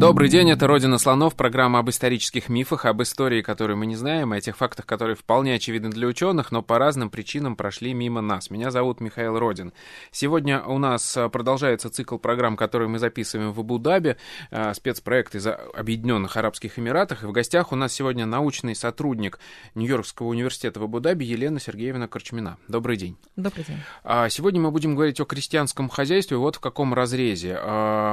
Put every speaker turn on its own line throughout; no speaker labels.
Добрый день, это «Родина слонов», программа об исторических мифах, об истории, которую мы не знаем, о тех фактах, которые вполне очевидны для ученых, но по разным причинам прошли мимо нас. Меня зовут Михаил Родин. Сегодня у нас а, продолжается цикл программ, которые мы записываем в Абу-Даби, а, спецпроект из Объединенных Арабских Эмиратах, и в гостях у нас сегодня научный сотрудник Нью-Йоркского университета в Абу-Даби Елена Сергеевна Корчмина. Добрый день.
Добрый день.
А, сегодня мы будем говорить о крестьянском хозяйстве, вот в каком разрезе.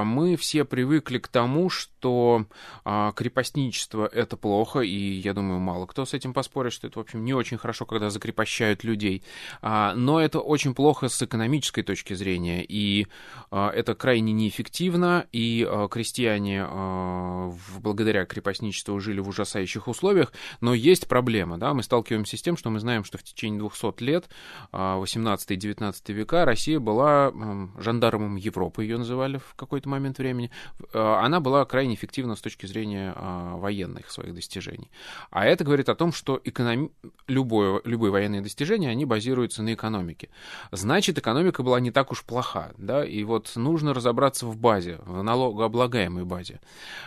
Мы все привыкли к тому, что а, крепостничество это плохо, и я думаю, мало кто с этим поспорит, что это, в общем, не очень хорошо, когда закрепощают людей. А, но это очень плохо с экономической точки зрения, и а, это крайне неэффективно, и а, крестьяне а, благодаря крепостничеству жили в ужасающих условиях, но есть проблема, да, мы сталкиваемся с тем, что мы знаем, что в течение 200 лет, 18-19 а, века, Россия была жандармом Европы, ее называли в какой-то момент времени, а, она была крайне эффективна с точки зрения а, военных своих достижений. А это говорит о том, что экономи... любое, любые военные достижения, они базируются на экономике. Значит, экономика была не так уж плоха, да, и вот нужно разобраться в базе, в налогооблагаемой базе.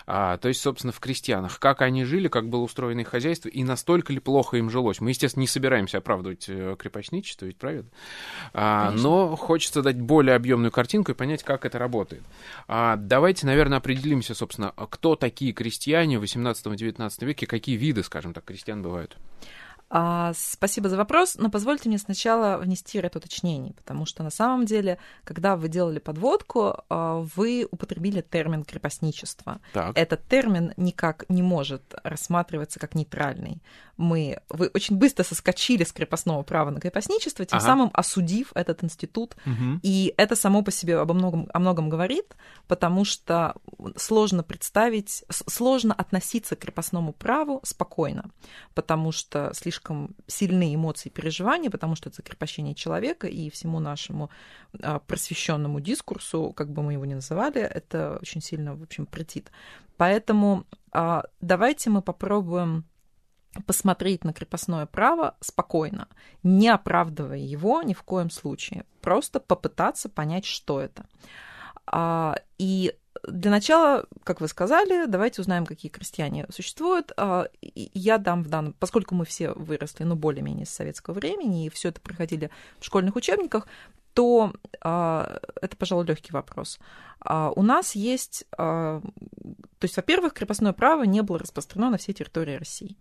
А, то есть, собственно, в крестьянах, как они жили, как было устроено их хозяйство, и настолько ли плохо им жилось. Мы, естественно, не собираемся оправдывать э, крепостничество, ведь правильно? А, но хочется дать более объемную картинку и понять, как это работает. А, давайте, наверное, определимся, собственно, собственно, а кто такие крестьяне в 18-19 веке, какие виды, скажем так, крестьян бывают?
А, спасибо за вопрос, но позвольте мне сначала внести ряд уточнений, потому что на самом деле, когда вы делали подводку, а, вы употребили термин крепостничество. Так. Этот термин никак не может рассматриваться как нейтральный. Мы, вы очень быстро соскочили с крепостного права на крепостничество, тем ага. самым осудив этот институт. Угу. И это само по себе обо многом, о многом говорит, потому что сложно представить, сложно относиться к крепостному праву спокойно, потому что слишком сильные эмоции и переживания, потому что это закрепощение человека и всему нашему а, просвещенному дискурсу, как бы мы его ни называли, это очень сильно, в общем, претит. Поэтому а, давайте мы попробуем посмотреть на крепостное право спокойно, не оправдывая его ни в коем случае, просто попытаться понять, что это. А, и для начала, как вы сказали, давайте узнаем, какие крестьяне существуют. А, я дам в данном, поскольку мы все выросли, ну, более-менее с советского времени, и все это проходили в школьных учебниках, то а, это, пожалуй, легкий вопрос. А, у нас есть, то есть, во-первых, крепостное право не было распространено на всей территории России.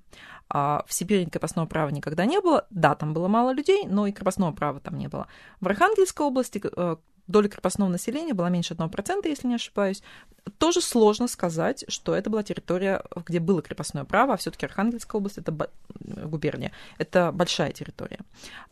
В Сибири крепостного права никогда не было. Да, там было мало людей, но и крепостного права там не было. В Архангельской области э, доля крепостного населения была меньше 1%, если не ошибаюсь. Тоже сложно сказать, что это была территория, где было крепостное право, а все-таки Архангельская область это губерния, это большая территория.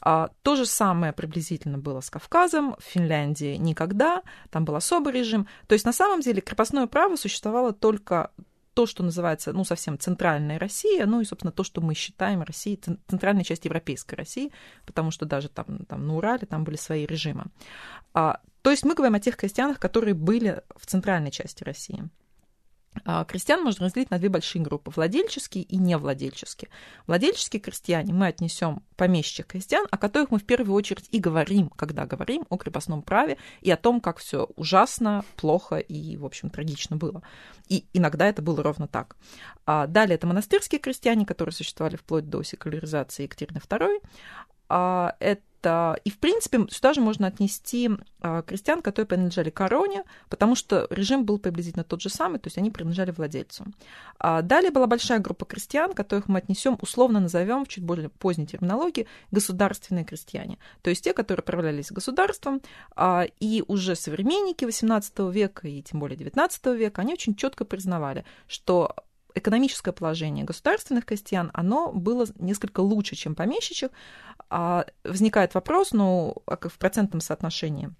А, то же самое приблизительно было с Кавказом, в Финляндии никогда, там был особый режим. То есть на самом деле крепостное право существовало только то, что называется, ну, совсем центральная Россия, ну и, собственно, то, что мы считаем Россией, центральная часть европейской России, потому что даже там, там на Урале там были свои режимы. А, то есть мы говорим о тех крестьянах, которые были в центральной части России. А, крестьян можно разделить на две большие группы – владельческие и невладельческие. Владельческие крестьяне мы отнесем помещичьих крестьян, о которых мы в первую очередь и говорим, когда говорим о крепостном праве и о том, как все ужасно, плохо и, в общем, трагично было. И иногда это было ровно так. А далее это монастырские крестьяне, которые существовали вплоть до секуляризации Екатерины II. А это и, в принципе, сюда же можно отнести а, крестьян, которые принадлежали короне, потому что режим был приблизительно тот же самый, то есть они принадлежали владельцу. А далее была большая группа крестьян, которых мы отнесем, условно назовем в чуть более поздней терминологии, государственные крестьяне. То есть те, которые управлялись государством, а, и уже современники XVIII века и тем более XIX века, они очень четко признавали, что экономическое положение государственных крестьян, оно было несколько лучше, чем помещичьих. А возникает вопрос, ну, в процентном соотношении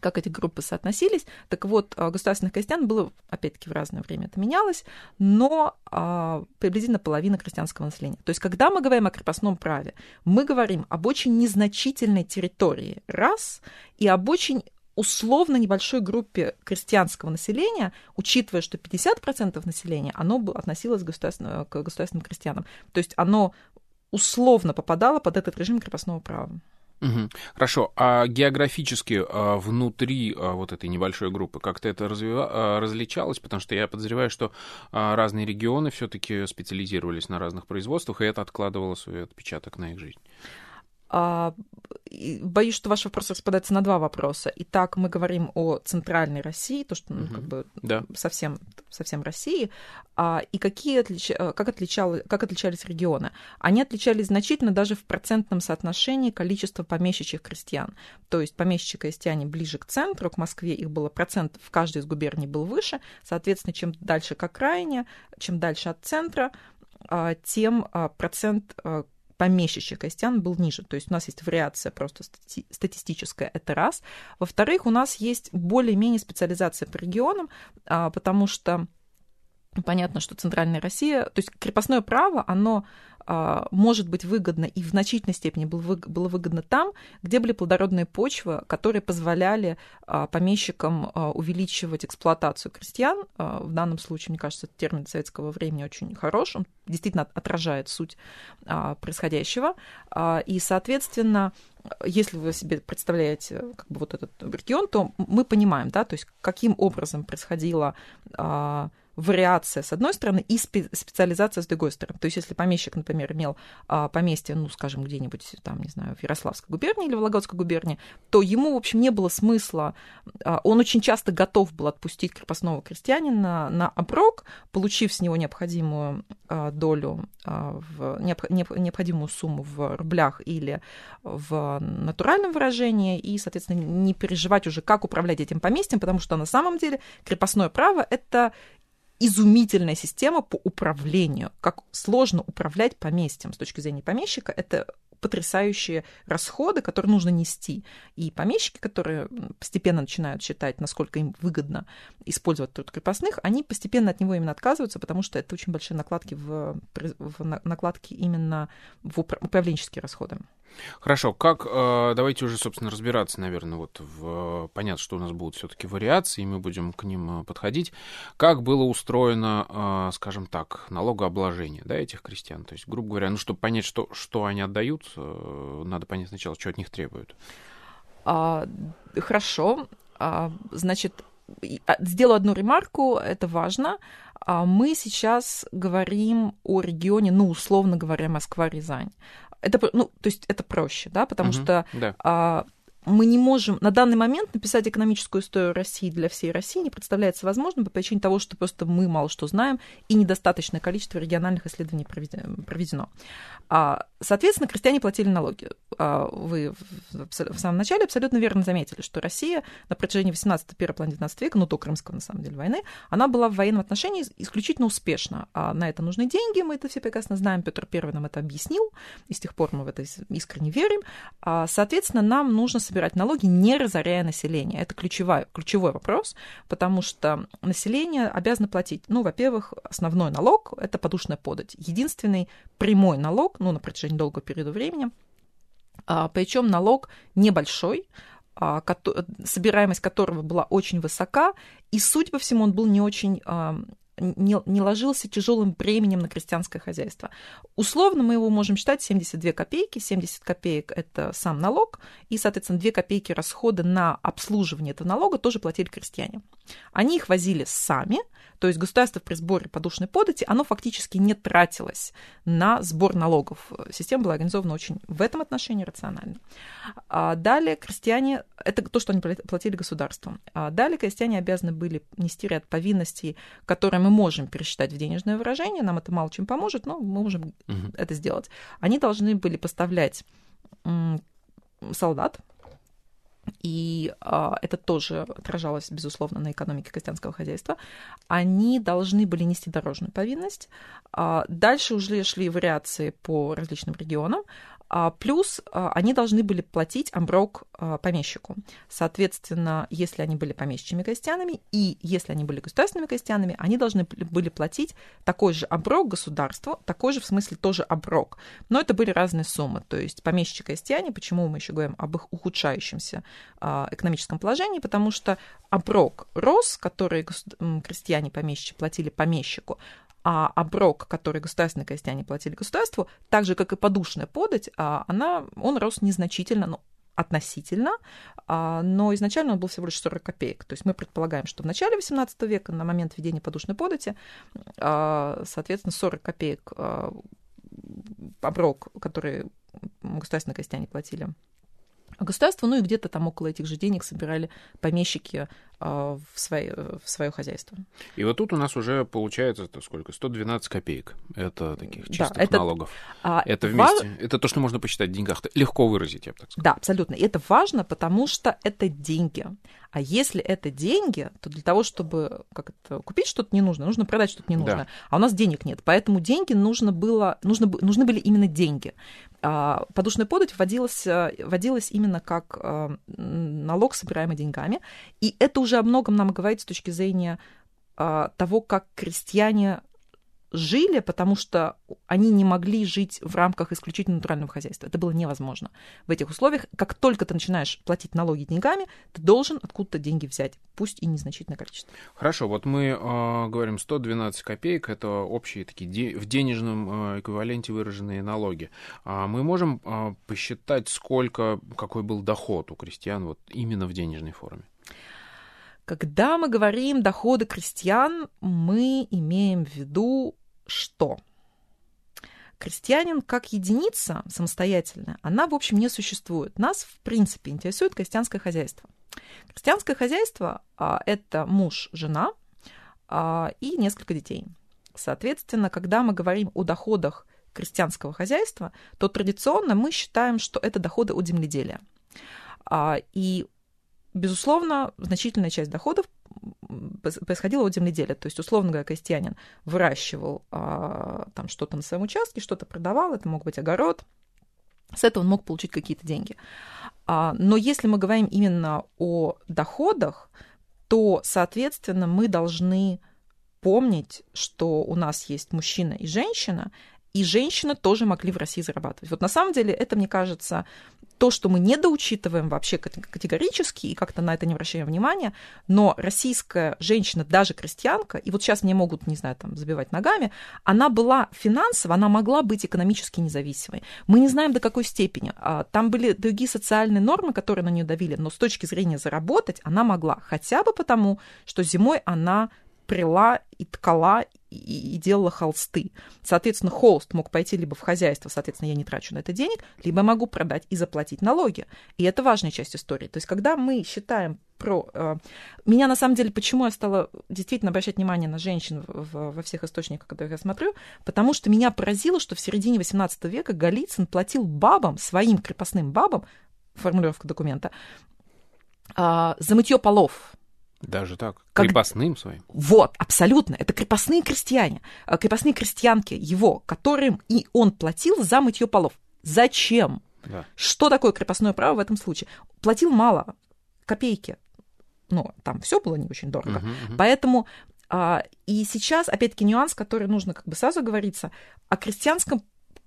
как эти группы соотносились. Так вот, а, государственных крестьян было, опять-таки, в разное время это менялось, но а, приблизительно половина крестьянского населения. То есть, когда мы говорим о крепостном праве, мы говорим об очень незначительной территории, раз, и об очень условно небольшой группе крестьянского населения, учитывая, что 50% населения, оно относилось к государственным, к государственным крестьянам. То есть оно условно попадало под этот режим крепостного права.
Угу. Хорошо, а географически а, внутри а, вот этой небольшой группы как-то это развива... а, различалось? Потому что я подозреваю, что а, разные регионы все-таки специализировались на разных производствах, и это откладывало свой отпечаток на их жизнь.
А, боюсь, что ваш вопрос распадается на два вопроса. Итак, мы говорим о центральной России, то, что ну, как бы да. совсем, совсем России, а, и какие отлич... Э, как, отличал... как отличались регионы. Они отличались значительно даже в процентном соотношении количества помещичьих крестьян. То есть помещичьи крестьяне ближе к центру, к Москве, их было процент в каждой из губерний был выше. Соответственно, чем дальше к окраине, чем дальше от центра, а, тем а, процент помещичьих крестьян был ниже. То есть у нас есть вариация просто стати- статистическая, это раз. Во-вторых, у нас есть более-менее специализация по регионам, а, потому что понятно, что Центральная Россия, то есть крепостное право, оно а, может быть выгодно и в значительной степени было выгодно там, где были плодородные почвы, которые позволяли а, помещикам а, увеличивать эксплуатацию крестьян. В данном случае, мне кажется, термин советского времени очень хорош, он действительно отражает суть происходящего. И, соответственно, если вы себе представляете как бы вот этот регион, то мы понимаем, да, то есть каким образом происходило вариация с одной стороны и специализация с другой стороны. То есть если помещик, например, имел а, поместье, ну, скажем, где-нибудь там, не знаю, в Ярославской губернии или в Вологодской губернии, то ему, в общем, не было смысла, а, он очень часто готов был отпустить крепостного крестьянина на оброк, получив с него необходимую а, долю, в, необходимую сумму в рублях или в натуральном выражении, и, соответственно, не переживать уже, как управлять этим поместьем, потому что на самом деле крепостное право — это изумительная система по управлению. Как сложно управлять поместьем с точки зрения помещика, это потрясающие расходы, которые нужно нести. И помещики, которые постепенно начинают считать, насколько им выгодно использовать труд крепостных, они постепенно от него именно отказываются, потому что это очень большие накладки в, в накладки именно в управленческие расходы.
Хорошо, как э, давайте уже, собственно, разбираться, наверное, вот в понятно, что у нас будут все-таки вариации, и мы будем к ним э, подходить. Как было устроено, э, скажем так, налогообложение, да, этих крестьян? То есть, грубо говоря, ну, чтобы понять, что, что они отдают, надо понять сначала, что от них требуют.
А, хорошо, а, значит, а, сделаю одну ремарку, это важно. Мы сейчас говорим о регионе, ну, условно говоря, Москва-Рязань это, ну, то есть это проще, да, потому угу, что да. а, мы не можем на данный момент написать экономическую историю России для всей России не представляется возможным по причине того, что просто мы мало что знаем и недостаточное количество региональных исследований проведено. А, соответственно, крестьяне платили налоги. А, вы в самом начале абсолютно верно заметили, что Россия на протяжении 18 первого половины 19 века, ну, до Крымского, на самом деле, войны, она была в военном отношении исключительно успешна. А на это нужны деньги, мы это все прекрасно знаем, Петр I нам это объяснил, и с тех пор мы в это искренне верим. Соответственно, нам нужно собирать собирать налоги, не разоряя население. Это ключевой, ключевой вопрос, потому что население обязано платить. Ну, во-первых, основной налог – это подушная подать. Единственный прямой налог, ну, на протяжении долгого периода времени, а, причем налог небольшой, а, собираемость которого была очень высока, и, судя по всему, он был не очень не, не ложился тяжелым бременем на крестьянское хозяйство. Условно мы его можем считать 72 копейки. 70 копеек – это сам налог, и, соответственно, 2 копейки расхода на обслуживание этого налога тоже платили крестьяне. Они их возили сами, то есть государство при сборе подушной подати, оно фактически не тратилось на сбор налогов. Система была организована очень в этом отношении рационально. А далее крестьяне, это то, что они платили государству. А далее крестьяне обязаны были нести ряд повинностей, которые мы можем пересчитать в денежное выражение, нам это мало чем поможет, но мы можем угу. это сделать. Они должны были поставлять солдат, и а, это тоже отражалось, безусловно, на экономике крестьянского хозяйства, они должны были нести дорожную повинность. А, дальше уже шли вариации по различным регионам. А, плюс а, они должны были платить амброк а, помещику. Соответственно, если они были помещичьими крестьянами и если они были государственными крестьянами, они должны были платить такой же оброк государству, такой же в смысле тоже оброк. Но это были разные суммы. То есть помещичьи крестьяне, почему мы еще говорим об их ухудшающемся экономическом положении, потому что оброк рос, который крестьяне помещичьи платили помещику, а оброк, который государственные крестьяне платили государству, так же, как и подушная подать, а, она, он рос незначительно, ну, относительно, а, но изначально он был всего лишь 40 копеек. То есть мы предполагаем, что в начале XVIII века, на момент введения подушной подати, а, соответственно, 40 копеек оброк, который государственные крестьяне платили государству, ну и где-то там около этих же денег собирали помещики в, свое, в свое хозяйство.
И вот тут у нас уже получается это сколько? 112 копеек. Это таких чистых да, это, налогов. А, это вместе. Важ... Это то, что можно посчитать в деньгах. Легко выразить, я бы так сказал.
Да, абсолютно. И это важно, потому что это деньги. А если это деньги, то для того, чтобы как это, купить что-то не нужно, нужно продать что-то не нужно. Да. А у нас денег нет. Поэтому деньги нужно было, нужно, нужны были именно деньги. А, подушная подать вводилась, вводилась именно как а, налог, собираемый деньгами. И это уже о многом нам говорит с точки зрения а, того, как крестьяне жили, потому что они не могли жить в рамках исключительно натурального хозяйства. Это было невозможно. В этих условиях, как только ты начинаешь платить налоги деньгами, ты должен откуда-то деньги взять, пусть и незначительное количество.
Хорошо, вот мы э, говорим 112 копеек, это общие такие де- в денежном э, эквиваленте выраженные налоги. А мы можем э, посчитать, сколько, какой был доход у крестьян вот именно в денежной форме?
Когда мы говорим доходы крестьян, мы имеем в виду что? Крестьянин как единица самостоятельная, она, в общем, не существует. Нас, в принципе, интересует крестьянское хозяйство. Крестьянское хозяйство а, – это муж, жена а, и несколько детей. Соответственно, когда мы говорим о доходах крестьянского хозяйства, то традиционно мы считаем, что это доходы от земледелия. А, и безусловно, значительная часть доходов происходила от земледелия. То есть, условно говоря, крестьянин выращивал а, там что-то на своем участке, что-то продавал, это мог быть огород, с этого он мог получить какие-то деньги. А, но если мы говорим именно о доходах, то, соответственно, мы должны помнить, что у нас есть мужчина и женщина, и женщины тоже могли в России зарабатывать. Вот на самом деле это, мне кажется, то, что мы недоучитываем вообще категорически и как-то на это не обращаем внимания, но российская женщина, даже крестьянка, и вот сейчас мне могут, не знаю, там, забивать ногами, она была финансово, она могла быть экономически независимой. Мы не знаем до какой степени. А, там были другие социальные нормы, которые на нее давили, но с точки зрения заработать она могла, хотя бы потому, что зимой она прила и ткала и, и делала холсты. Соответственно, холст мог пойти либо в хозяйство, соответственно, я не трачу на это денег, либо могу продать и заплатить налоги. И это важная часть истории. То есть, когда мы считаем про... Э, меня, на самом деле, почему я стала действительно обращать внимание на женщин в, во всех источниках, которые я смотрю, потому что меня поразило, что в середине XVIII века Голицын платил бабам, своим крепостным бабам, формулировка документа, э, за мытье полов.
Даже так? Как... Крепостным своим?
Вот, абсолютно. Это крепостные крестьяне, э, крепостные крестьянки его, которым и он платил за мытье полов. Зачем? Да. Что такое крепостное право в этом случае? Платил мало, копейки. Ну, там все было не очень дорого. Uh-huh, uh-huh. Поэтому а, и сейчас, опять-таки, нюанс, который нужно как бы сразу говориться, о крестьянском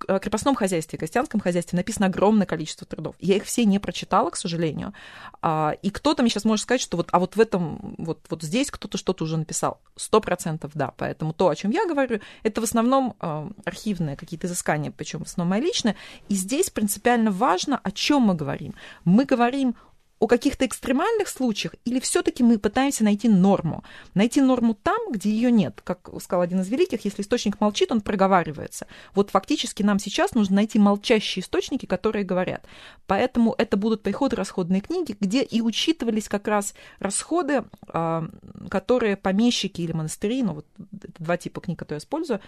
крепостном хозяйстве, крестьянском хозяйстве написано огромное количество трудов. Я их все не прочитала, к сожалению. А, и кто-то мне сейчас может сказать, что вот, а вот в этом, вот, вот здесь кто-то что-то уже написал. Сто процентов да. Поэтому то, о чем я говорю, это в основном э, архивные какие-то изыскания, причем в основном мои личные. И здесь принципиально важно, о чем мы говорим. Мы говорим о каких-то экстремальных случаях, или все-таки мы пытаемся найти норму? Найти норму там, где ее нет. Как сказал один из великих, если источник молчит, он проговаривается. Вот фактически нам сейчас нужно найти молчащие источники, которые говорят. Поэтому это будут приходы расходные книги, где и учитывались как раз расходы, а, которые помещики или монастыри, ну вот два типа книг, которые я использую,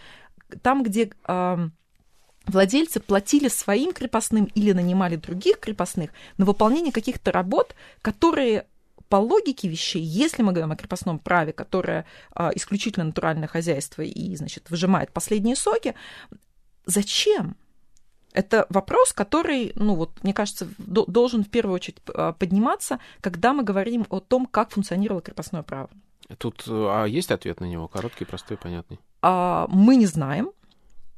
там, где а, владельцы платили своим крепостным или нанимали других крепостных на выполнение каких-то работ, которые по логике вещей, если мы говорим о крепостном праве, которое а, исключительно натуральное хозяйство и, значит, выжимает последние соки, зачем? Это вопрос, который, ну вот, мне кажется, должен в первую очередь а, подниматься, когда мы говорим о том, как функционировало крепостное право.
Тут а есть ответ на него? Короткий, простой, понятный.
А, мы не знаем,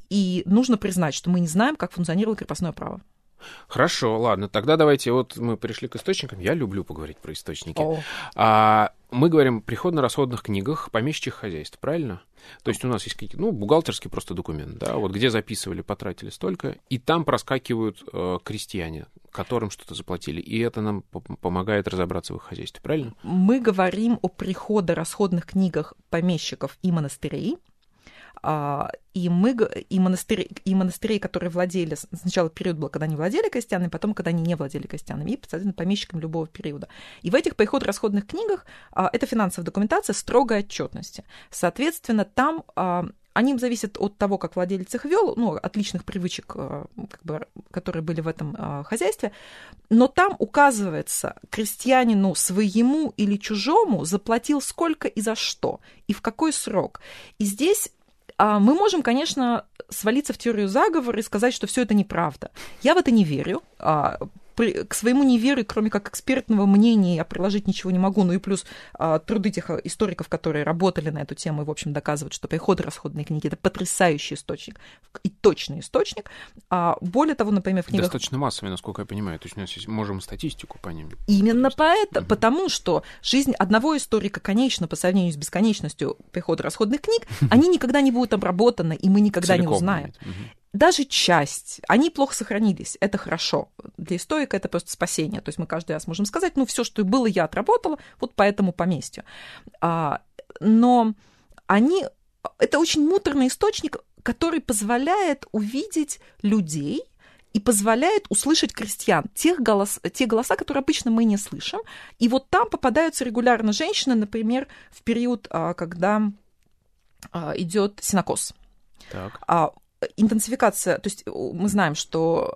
и нужно признать, что мы не знаем, как функционировало крепостное право.
Хорошо, ладно, тогда давайте, вот мы пришли к источникам. Я люблю поговорить про источники. А, мы говорим о приходно-расходных книгах помещичьих хозяйств, правильно? То есть у нас есть какие-то, ну, бухгалтерский просто документ, да, вот где записывали, потратили столько, и там проскакивают э, крестьяне, которым что-то заплатили, и это нам помогает разобраться в их хозяйстве, правильно?
Мы говорим о приходо-расходных книгах помещиков и монастырей, и, мы, и, монастыри, и монастырей, которые владели, сначала период был, когда они владели крестьянами, потом, когда они не владели крестьянами, и, соответственно, помещиками любого периода. И в этих приход-расходных книгах а, это финансовая документация строгой отчетности. Соответственно, там а, они зависят от того, как владелец их вел, ну, от личных привычек, как бы, которые были в этом хозяйстве, но там указывается крестьянину своему или чужому заплатил сколько и за что, и в какой срок. И здесь а мы можем, конечно, свалиться в теорию заговора и сказать, что все это неправда. Я в это не верю. А, к своему неверию, кроме как экспертного мнения, я приложить ничего не могу. Ну и плюс а, труды тех историков, которые работали на эту тему и, в общем, доказывают, что приходы расходные книги – это потрясающий источник и точный источник. А, более того, например, в книгах...
Достаточно массовый, насколько я понимаю. То есть у нас есть, можем статистику по ним.
Именно поэтому, угу. потому что жизнь одного историка конечна по сравнению с бесконечностью прихода расходных книг, они никогда не будут обработаны, и мы никогда не узнаем даже часть, они плохо сохранились. Это хорошо. Для историка это просто спасение. То есть мы каждый раз можем сказать, ну, все, что было, я отработала, вот по этому поместью. А, но они... Это очень муторный источник, который позволяет увидеть людей, и позволяет услышать крестьян, тех голос, те голоса, которые обычно мы не слышим. И вот там попадаются регулярно женщины, например, в период, а, когда а, идет синокос. Так. Интенсификация, то есть мы знаем, что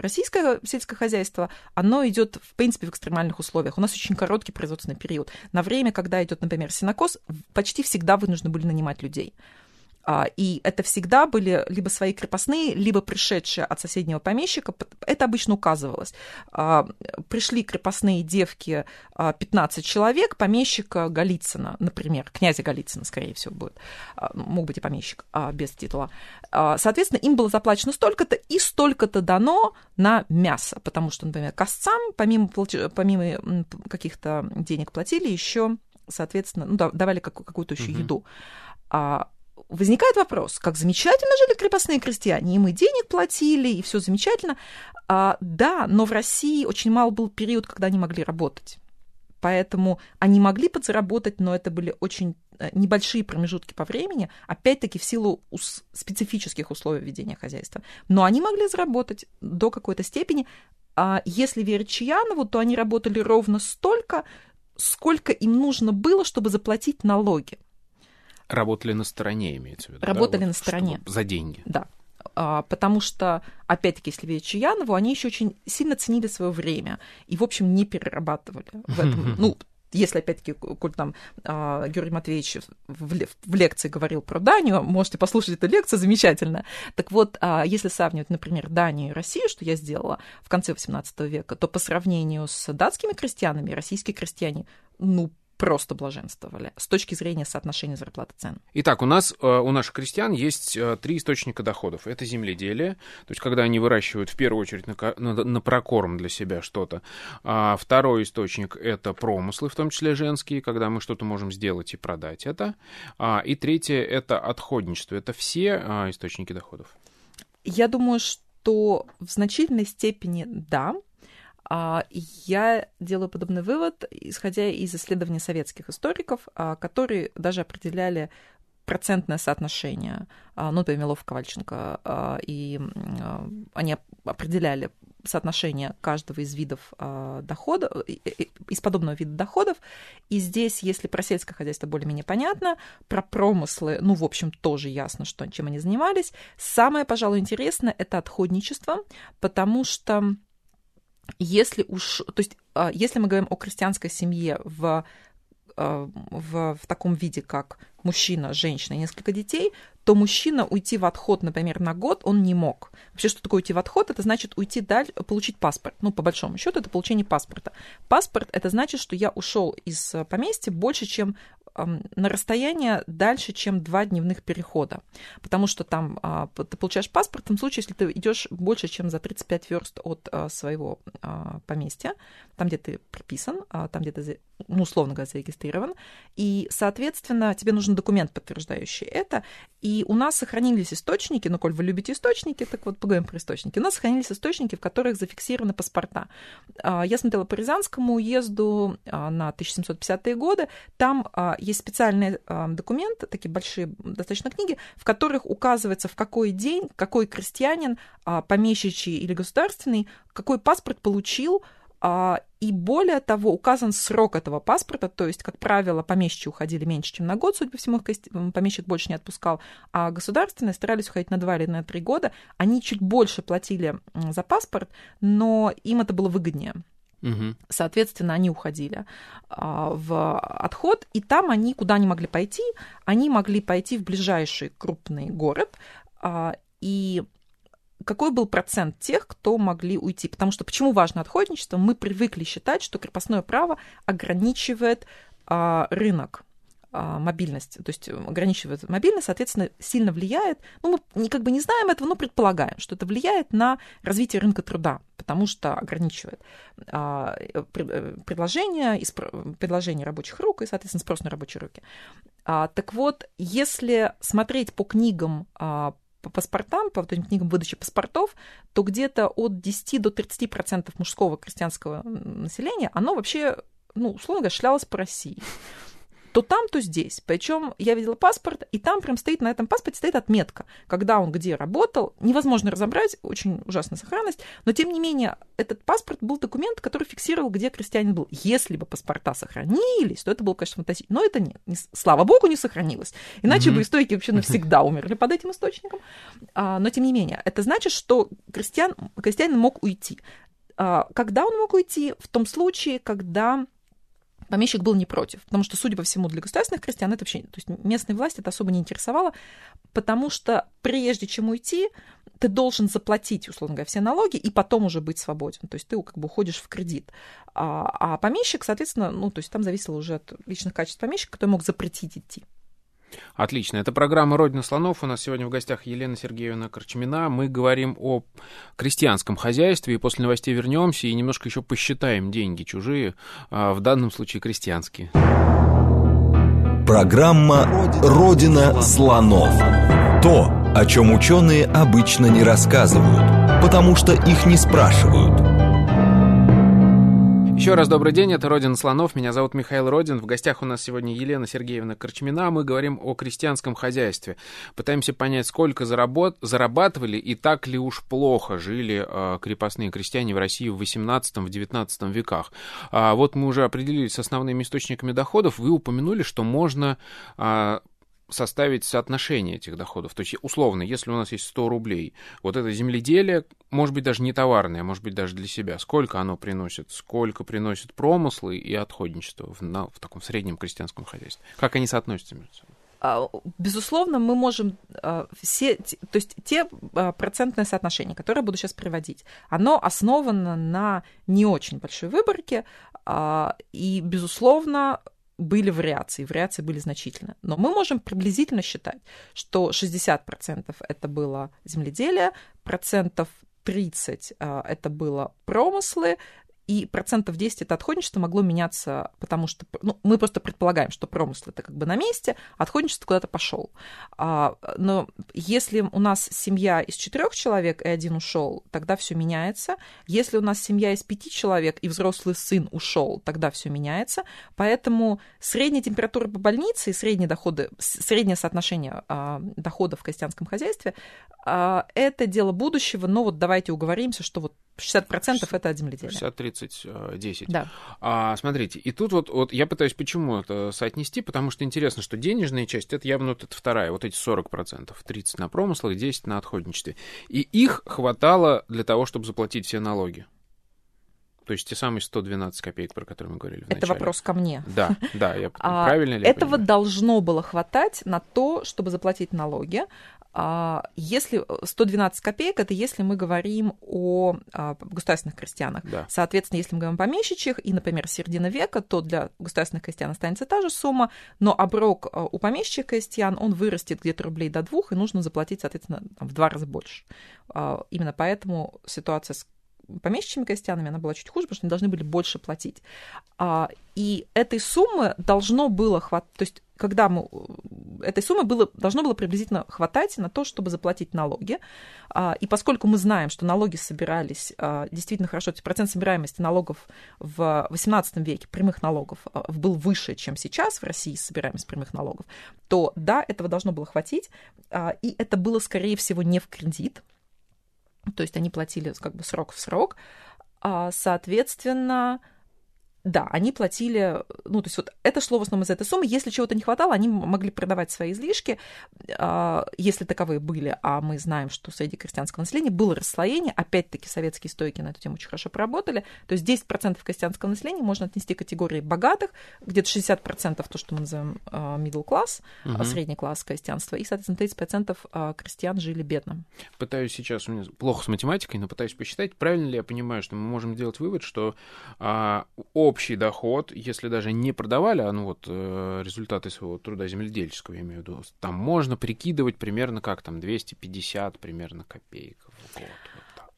российское сельское хозяйство, оно идет в принципе в экстремальных условиях. У нас очень короткий производственный период. На время, когда идет, например, синокос, почти всегда вынуждены были нанимать людей. А, и это всегда были либо свои крепостные, либо пришедшие от соседнего помещика. Это обычно указывалось. А, пришли крепостные девки 15 а, человек, помещика Голицына, например, князя Голицына, скорее всего, будет. Мог быть и помещик без титула. Соответственно, им было заплачено столько-то, и столько-то дано на мясо, потому что, например, косцам, помимо, помимо каких-то денег платили, еще соответственно, ну, давали какую-то еще угу. еду возникает вопрос, как замечательно жили крепостные крестьяне, и мы денег платили, и все замечательно. А, да, но в России очень мало был период, когда они могли работать. Поэтому они могли подзаработать, но это были очень э, небольшие промежутки по времени, опять-таки в силу специфических условий ведения хозяйства. Но они могли заработать до какой-то степени. А если верить Чаянову, то они работали ровно столько, сколько им нужно было, чтобы заплатить налоги.
Работали на стороне, имеется в виду.
Работали
да?
на стороне.
За деньги.
Да. А, потому что, опять-таки, если верить Чаянову, они еще очень сильно ценили свое время и, в общем, не перерабатывали в этом. Ну, если, опять-таки, коль там э, Георгий Матвеевич в, в лекции говорил про Данию, можете послушать эту лекцию, замечательно. Так вот, э, если сравнивать, например, Данию и Россию, что я сделала в конце XVIII века, то по сравнению с датскими крестьянами, российские крестьяне, ну, просто блаженствовали с точки зрения соотношения зарплаты цен.
Итак, у нас э, у наших крестьян есть э, три источника доходов. Это земледелие, то есть когда они выращивают в первую очередь на, на, на прокорм для себя что-то. А второй источник это промыслы, в том числе женские, когда мы что-то можем сделать и продать это. А, и третье это отходничество. Это все а, источники доходов.
Я думаю, что в значительной степени да. А, я делаю подобный вывод, исходя из исследований советских историков, а, которые даже определяли процентное соотношение, а, ну, например, Милов Ковальченко, и они определяли соотношение каждого из видов э, дохода, э, из подобного вида доходов. И здесь, если про сельское хозяйство более-менее понятно, про промыслы, ну, в общем, тоже ясно, что, чем они занимались. Самое, пожалуй, интересное – это отходничество, потому что если уж, то есть, если мы говорим о крестьянской семье в в, в таком виде, как мужчина, женщина и несколько детей, то мужчина уйти в отход, например, на год он не мог. Вообще, что такое уйти в отход? Это значит уйти дальше, получить паспорт. Ну, по большому счету, это получение паспорта. Паспорт это значит, что я ушел из поместья больше, чем на расстояние дальше, чем два дневных перехода. Потому что там а, ты получаешь паспорт в том случае, если ты идешь больше, чем за 35 верст от а, своего а, поместья, там, где ты приписан, там, где ты, ну, условно говоря, зарегистрирован. И, соответственно, тебе нужен документ, подтверждающий это. И у нас сохранились источники, ну, коль вы любите источники, так вот поговорим про источники. У нас сохранились источники, в которых зафиксированы паспорта. Я смотрела по Рязанскому уезду на 1750-е годы. Там есть специальные документы, такие большие достаточно книги, в которых указывается, в какой день какой крестьянин, а, помещичий или государственный, какой паспорт получил, а, и более того, указан срок этого паспорта, то есть, как правило, помещичьи уходили меньше, чем на год, судя по всему, помещик больше не отпускал, а государственные старались уходить на два или на три года. Они чуть больше платили за паспорт, но им это было выгоднее. Угу. Соответственно, они уходили а, в отход, и там они куда не могли пойти, они могли пойти в ближайший крупный город, а, и какой был процент тех, кто могли уйти? Потому что почему важно отходничество? Мы привыкли считать, что крепостное право ограничивает а, рынок а, мобильность, то есть ограничивает мобильность, соответственно, сильно влияет, ну, мы как бы не знаем этого, но предполагаем, что это влияет на развитие рынка труда, потому что ограничивает а, э, предложение, предложение рабочих рук и, соответственно, спрос на рабочие руки. А, так вот, если смотреть по книгам по паспортам, по вот этим книгам выдачи паспортов, то где-то от 10 до 30% мужского крестьянского населения, оно вообще, ну, условно говоря, шлялось по России то там, то здесь. Причем я видела паспорт, и там прям стоит, на этом паспорте стоит отметка, когда он где работал. Невозможно разобрать, очень ужасная сохранность, но тем не менее этот паспорт был документ, который фиксировал, где крестьянин был. Если бы паспорта сохранились, то это было, конечно, фантастично. Но это нет, не, слава богу, не сохранилось. Иначе mm-hmm. бы историки вообще навсегда умерли под этим источником. А, но тем не менее, это значит, что крестьян, крестьянин мог уйти. А, когда он мог уйти? В том случае, когда помещик был не против, потому что, судя по всему, для государственных крестьян это вообще, то есть местной власти это особо не интересовало, потому что прежде чем уйти, ты должен заплатить, условно говоря, все налоги и потом уже быть свободен. То есть ты как бы уходишь в кредит. А, а помещик, соответственно, ну, то есть там зависело уже от личных качеств помещика, который мог запретить идти.
Отлично. Это программа «Родина слонов». У нас сегодня в гостях Елена Сергеевна Корчмина. Мы говорим о крестьянском хозяйстве, и после новостей вернемся и немножко еще посчитаем деньги чужие, а в данном случае крестьянские.
Программа «Родина слонов». То, о чем ученые обычно не рассказывают, потому что их не спрашивают –
еще раз добрый день, это Родин Слонов, меня зовут Михаил Родин. В гостях у нас сегодня Елена Сергеевна Корчмина. Мы говорим о крестьянском хозяйстве. Пытаемся понять, сколько заработ... зарабатывали и так ли уж плохо жили э, крепостные крестьяне в России в 18-19 веках. А вот мы уже определились с основными источниками доходов. Вы упомянули, что можно э, составить соотношение этих доходов. То есть, условно, если у нас есть 100 рублей, вот это земледелие, может быть, даже не товарное, может быть, даже для себя, сколько оно приносит, сколько приносит промыслы и отходничество в, на, в таком среднем крестьянском хозяйстве? Как они соотносятся между собой?
А, безусловно, мы можем а, все, то есть те а, процентные соотношения, которые я буду сейчас приводить, оно основано на не очень большой выборке, и, безусловно, были вариации, вариации были значительны. Но мы можем приблизительно считать, что 60% это было земледелие, процентов 30 это было промыслы, и процентов 10 это отходничество могло меняться, потому что ну, мы просто предполагаем, что промысл это как бы на месте, а отходничество куда-то пошел. А, но если у нас семья из четырех человек и один ушел, тогда все меняется. Если у нас семья из пяти человек и взрослый сын ушел, тогда все меняется. Поэтому средняя температура по больнице и средние доходы, среднее соотношение а, доходов в крестьянском хозяйстве это дело будущего, но вот давайте уговоримся, что вот 60% 60, это от земледелия.
60, 30, 10.
Да.
А, смотрите, и тут вот, вот я пытаюсь почему это соотнести, потому что интересно, что денежная часть, это явно вот это вторая, вот эти 40%, 30 на промыслах, 10 на отходничестве. И их хватало для того, чтобы заплатить все налоги. То есть те самые 112 копеек, про которые мы говорили в
Это вопрос ко мне.
Да, да, я а, правильно ли
Этого понимаю? должно было хватать на то, чтобы заплатить налоги. А, если 112 копеек, это если мы говорим о а, государственных крестьянах.
Да.
Соответственно, если мы говорим о помещичьих и, например, середина века, то для государственных крестьян останется та же сумма, но оброк а, у помещичьих крестьян, он вырастет где-то рублей до двух, и нужно заплатить, соответственно, в два раза больше. Именно поэтому ситуация с помещичьими крестьянами она была чуть хуже, потому что они должны были больше платить. И этой суммы должно было хватать, то есть когда мы этой суммы было, должно было приблизительно хватать на то, чтобы заплатить налоги. И поскольку мы знаем, что налоги собирались действительно хорошо, то есть процент собираемости налогов в XVIII веке, прямых налогов, был выше, чем сейчас в России собираемость прямых налогов, то да, этого должно было хватить. И это было, скорее всего, не в кредит, то есть они платили как бы срок в срок, соответственно, да, они платили, ну, то есть вот это шло в основном из этой суммы. Если чего-то не хватало, они могли продавать свои излишки, а, если таковые были, а мы знаем, что среди крестьянского населения было расслоение, опять-таки советские стойки на эту тему очень хорошо поработали, то есть 10% крестьянского населения можно отнести к категории богатых, где-то 60% то, что мы называем а, middle class, угу. средний класс крестьянства, и, соответственно, 30% крестьян жили бедно.
Пытаюсь сейчас, у меня плохо с математикой, но пытаюсь посчитать, правильно ли я понимаю, что мы можем сделать вывод, что а, общий доход, если даже не продавали, а ну вот э, результаты своего труда земледельческого, я имею в виду, там можно прикидывать примерно как там 250 примерно копеек в год.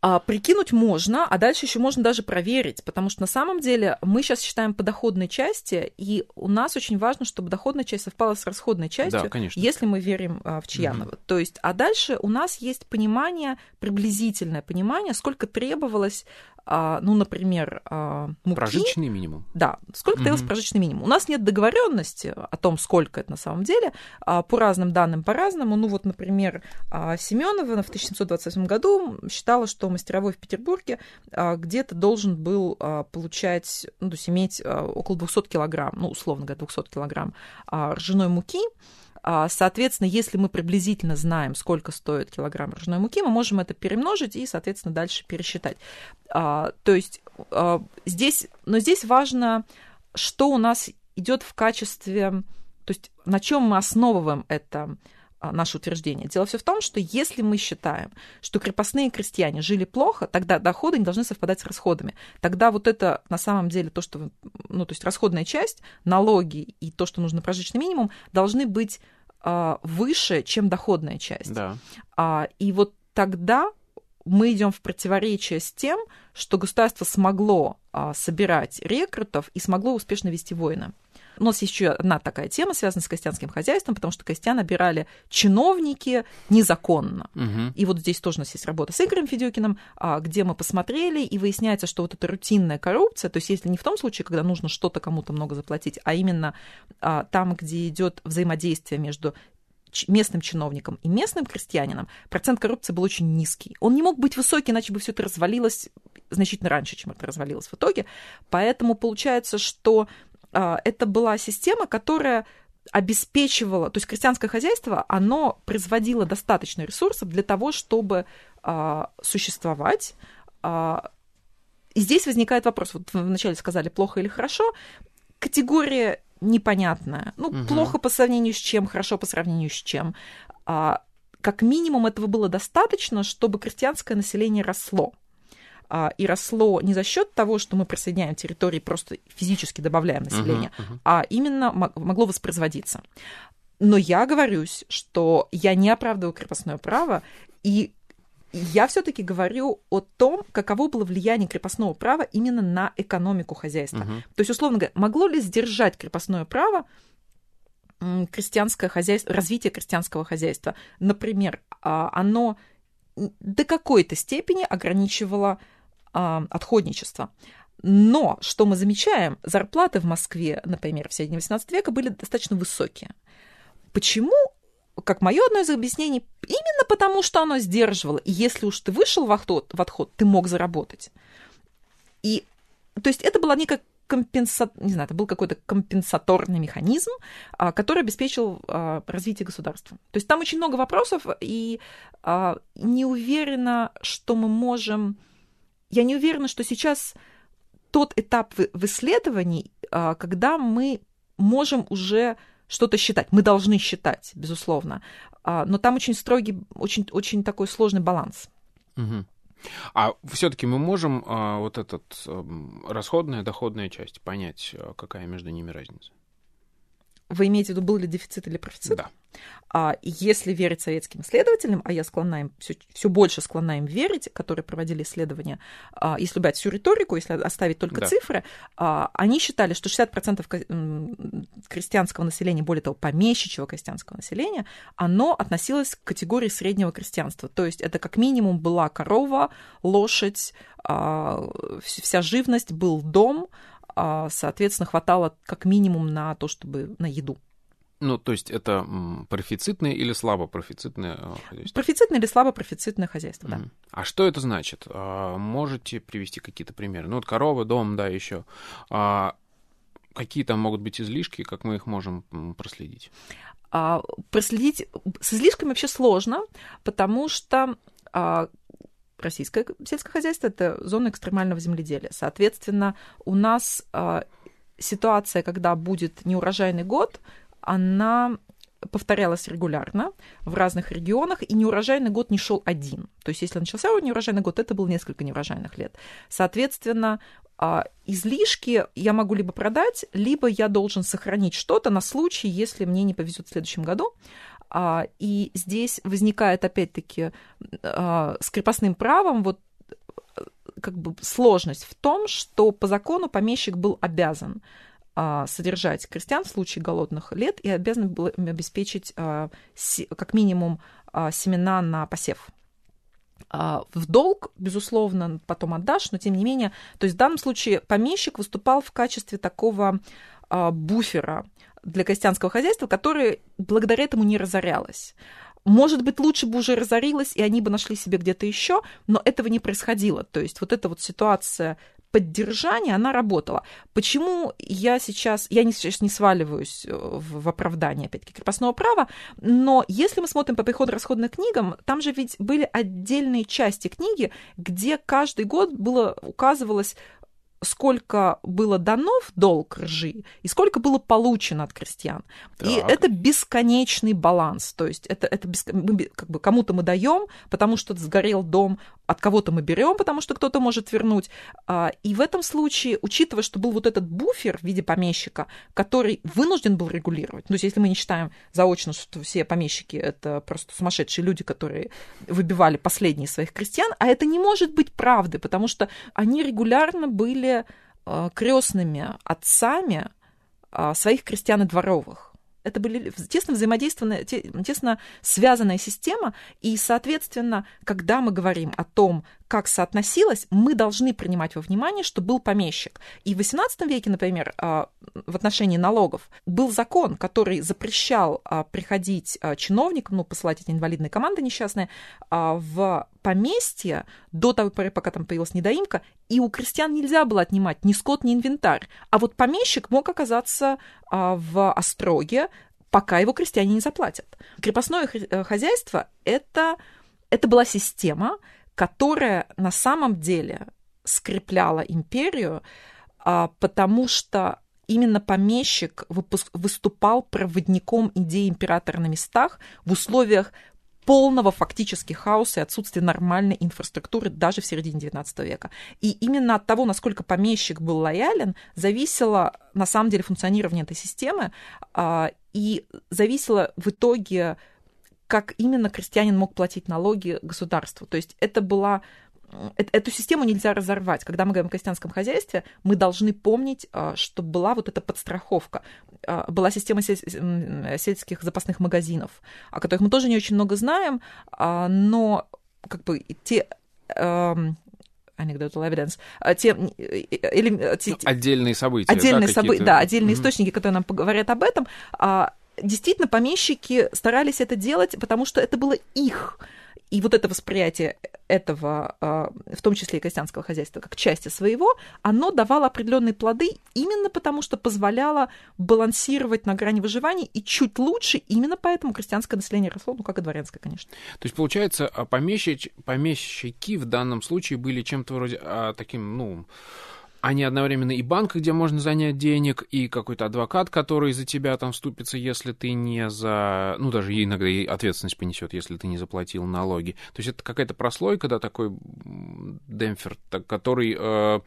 А, прикинуть можно, а дальше еще можно даже проверить, потому что на самом деле мы сейчас считаем по доходной части, и у нас очень важно, чтобы доходная часть совпала с расходной частью,
да, конечно.
если мы верим а, в Чьянова. Угу. То есть, а дальше у нас есть понимание, приблизительное понимание, сколько требовалось ну, например, а, муки.
Прожиточный минимум.
Да, сколько mm-hmm. требовалось прожиточный минимум. У нас нет договоренности о том, сколько это на самом деле. А, по разным данным, по-разному. Ну, вот, например, Семенова в 1728 году считала, что мастеровой в Петербурге где-то должен был получать, ну, то есть иметь около 200 килограмм, ну, условно говоря, 200 килограмм ржаной муки, а, соответственно, если мы приблизительно знаем, сколько стоит килограмм ржаной муки, мы можем это перемножить и, соответственно, дальше пересчитать. А, то есть а, здесь, но здесь важно, что у нас идет в качестве, то есть на чем мы основываем это а, наше утверждение. Дело все в том, что если мы считаем, что крепостные крестьяне жили плохо, тогда доходы не должны совпадать с расходами. Тогда вот это на самом деле то, что, ну, то есть расходная часть, налоги и то, что нужно прожиточный минимум, должны быть а, выше, чем доходная часть.
Да.
А, и вот тогда мы идем в противоречие с тем, что государство смогло а, собирать рекрутов и смогло успешно вести войны. У нас есть еще одна такая тема, связанная с крестьянским хозяйством, потому что крестьян набирали чиновники незаконно.
Угу.
И вот здесь тоже у нас есть работа с Игорем Федюкиным, а, где мы посмотрели, и выясняется, что вот эта рутинная коррупция, то есть если не в том случае, когда нужно что-то кому-то много заплатить, а именно а, там, где идет взаимодействие между местным чиновником и местным крестьянином, процент коррупции был очень низкий. Он не мог быть высокий, иначе бы все это развалилось значительно раньше, чем это развалилось в итоге. Поэтому получается, что это была система, которая обеспечивала, то есть крестьянское хозяйство, оно производило достаточно ресурсов для того, чтобы а, существовать. А, и здесь возникает вопрос, вот вы вначале сказали плохо или хорошо, категория непонятная. Ну, угу. плохо по сравнению с чем, хорошо по сравнению с чем. как минимум этого было достаточно, чтобы крестьянское население росло. А, и росло не за счет того, что мы присоединяем территории, просто физически добавляем население, uh-huh, uh-huh. а именно могло воспроизводиться. Но я говорюсь, что я не оправдываю крепостное право, и я все-таки говорю о том, каково было влияние крепостного права именно на экономику хозяйства. Uh-huh. То есть, условно говоря, могло ли сдержать крепостное право крестьянское хозяйство, развитие крестьянского хозяйства? Например, а, оно до какой-то степени ограничивало отходничества. Но, что мы замечаем, зарплаты в Москве, например, в середине 18 века были достаточно высокие. Почему как мое одно из объяснений, именно потому, что оно сдерживало. И если уж ты вышел в отход, в отход ты мог заработать. И, то есть это была некая компенса... не знаю, это был какой-то компенсаторный механизм, а, который обеспечил а, развитие государства. То есть там очень много вопросов, и а, не уверена, что мы можем... Я не уверена, что сейчас тот этап в исследовании, когда мы можем уже что-то считать. Мы должны считать, безусловно. Но там очень строгий, очень, очень такой сложный баланс.
Угу. А все-таки мы можем а, вот этот а, расходная, доходная часть понять, а, какая между ними разница?
Вы имеете в виду, был ли дефицит или профицит?
Да.
А если верить советским исследователям, а я склонна им, все, все больше склонна им верить, которые проводили исследования, а, если убрать всю риторику, если оставить только да. цифры, а, они считали, что 60% крестьянского населения, более того, помещичьего крестьянского населения, оно относилось к категории среднего крестьянства. То есть это как минимум была корова, лошадь, а, вся живность, был дом, соответственно, хватало как минимум на то, чтобы на еду.
Ну, то есть это профицитное или слабопрофицитное э,
хозяйство? Профицитное или слабопрофицитное хозяйство, да.
А что это значит? А, можете привести какие-то примеры? Ну, вот корова, дом, да, еще. А какие там могут быть излишки, как мы их можем проследить?
А, проследить с излишками вообще сложно, потому что а, российское сельское хозяйство это зона экстремального земледелия. Соответственно, у нас а, ситуация, когда будет неурожайный год, она повторялась регулярно в разных регионах, и неурожайный год не шел один. То есть, если начался неурожайный год, это было несколько неурожайных лет. Соответственно, а, излишки я могу либо продать, либо я должен сохранить что-то на случай, если мне не повезет в следующем году. А, и здесь возникает, опять-таки, а, с крепостным правом вот как бы сложность в том, что по закону помещик был обязан а, содержать крестьян в случае голодных лет и обязан был им обеспечить как минимум семена на посев. В долг, безусловно, потом отдашь, но тем не менее, то есть в данном случае помещик выступал в качестве такого буфера для крестьянского хозяйства, которое благодаря этому не разорялось. Может быть, лучше бы уже разорилось, и они бы нашли себе где-то еще, но этого не происходило. То есть вот эта вот ситуация поддержания, она работала. Почему я сейчас, я не, сейчас не сваливаюсь э, в, оправдание, опять-таки, крепостного права, но если мы смотрим по приходу-расходным книгам, там же ведь были отдельные части книги, где каждый год было указывалось сколько было дано в долг ржи и сколько было получено от крестьян. Так. И это бесконечный баланс. То есть это, это беск... мы, как бы кому-то мы даем, потому что сгорел дом, от кого-то мы берем, потому что кто-то может вернуть. А, и в этом случае, учитывая, что был вот этот буфер в виде помещика, который вынужден был регулировать, то есть если мы не считаем заочно, что все помещики это просто сумасшедшие люди, которые выбивали последние своих крестьян, а это не может быть правдой, потому что они регулярно были были э, крестными отцами а, своих крестьян и дворовых. Это были тесно взаимодействованная, тесно связанная система, и, соответственно, когда мы говорим о том, как соотносилось, мы должны принимать во внимание, что был помещик. И в XVIII веке, например, а, в отношении налогов был закон, который запрещал а, приходить а, чиновникам, ну, посылать эти инвалидные команды несчастные, в поместье до того пока там появилась недоимка, и у крестьян нельзя было отнимать ни скот, ни инвентарь. А вот помещик мог оказаться в остроге, пока его крестьяне не заплатят. Крепостное хозяйство это, это была система, которая на самом деле скрепляла империю, а, потому что именно помещик выступал проводником идеи императора на местах в условиях полного фактически хаоса и отсутствия нормальной инфраструктуры даже в середине XIX века. И именно от того, насколько помещик был лоялен, зависело на самом деле функционирование этой системы а, и зависело в итоге как именно крестьянин мог платить налоги государству. То есть это была эту систему нельзя разорвать. Когда мы говорим о крестьянском хозяйстве, мы должны помнить, а, что была вот эта подстраховка. А, была система сельских запасных магазинов, о которых мы тоже не очень много знаем, а, но как бы те anecdotal evidence, те,
или, те, отдельные события.
Отдельные да, события, да, отдельные mm-hmm. источники, которые нам говорят об этом, действительно помещики старались это делать, потому что это было их и вот это восприятие этого, а, в том числе и крестьянского хозяйства, как части своего, оно давало определенные плоды именно потому, что позволяло балансировать на грани выживания и чуть лучше, именно поэтому крестьянское население росло, ну, как и дворянское, конечно.
То есть, получается, а помещич, помещики в данном случае были чем-то вроде а, таким, ну, они одновременно и банк, где можно занять денег, и какой-то адвокат, который за тебя там вступится, если ты не за... Ну, даже иногда и ответственность понесет, если ты не заплатил налоги. То есть это какая-то прослойка, да, такой демпфер, который э,